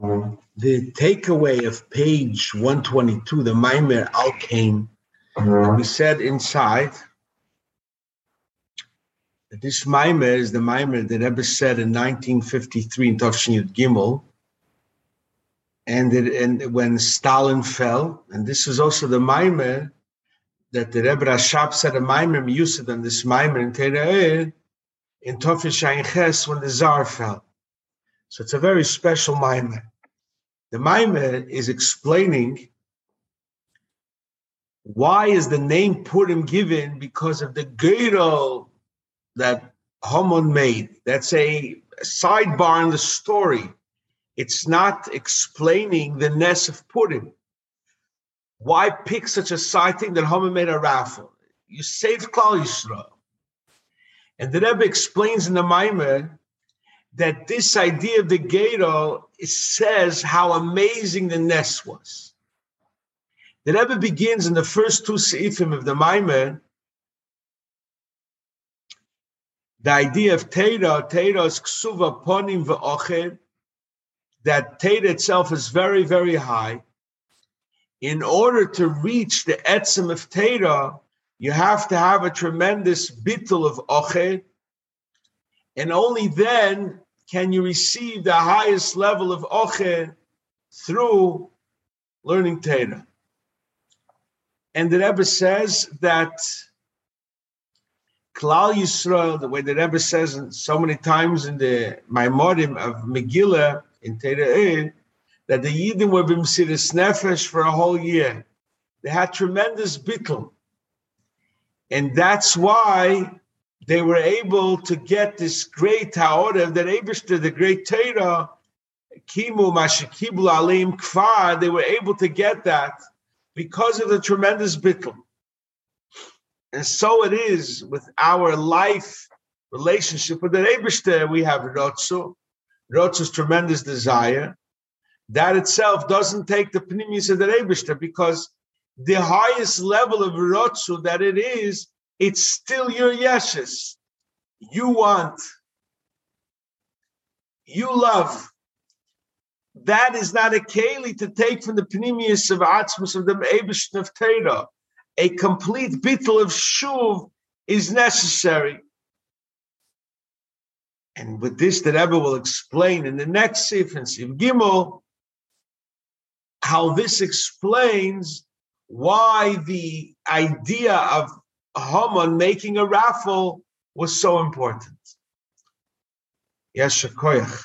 The takeaway of page 122, the Maimer Al Kein, we said inside that this Maimer is the Maimer that Rebbe said in 1953 in Tafshin Yud Gimel, and, it, and when Stalin fell, and this is also the Maimer that the Rebbe Rashab said a Maimer Yusuf and this Maimer in Tere'er in Tofish Ches when the Tsar fell. So it's a very special Maimer. The Maimer is explaining why is the name Purim given because of the Geiro that Haman made. That's a sidebar in the story. It's not explaining the Ness of Purim. Why pick such a side thing that Haman made a raffle? You saved Klal Yisrael. And the Rebbe explains in the Maimer that this idea of the Gero says how amazing the Ness was. The Rebbe begins in the first two seifim of the Maimer, the idea of Teira, Teira is ksuva ponim ve'oched, that Teira itself is very, very high. In order to reach the etzem of Teira, you have to have a tremendous bittul of oched, and only then can you receive the highest level of Ocher through learning Torah. And the Rebbe says that Klal Yisrael, the way the Rebbe says so many times in the Maimorim of Megillah in Torah, that the Yidden were b'msiris nefesh for a whole year. They had tremendous bittul. And that's why they were able to get this great Ta'orah that Abishter, the great Torah, Kimu Mashikibul Alim Kfar, they were able to get that because of the tremendous bittul. And so it is with our life relationship with the Abishter. We have Rotsu, Rotsu's tremendous desire. That itself doesn't take the pnimius of the Abishter because the highest level of Rotsu that it is it's still your yeshes. You want, you love. That is not a keli to take from the pnimius of atzmus of the Eibishn of. A complete bittul of shuv is necessary. And with this, the Rebbe will explain in the next Sif and Sif Gimel how this explains why the idea of Haman making a raffle was so important. Yes, Shakoyach.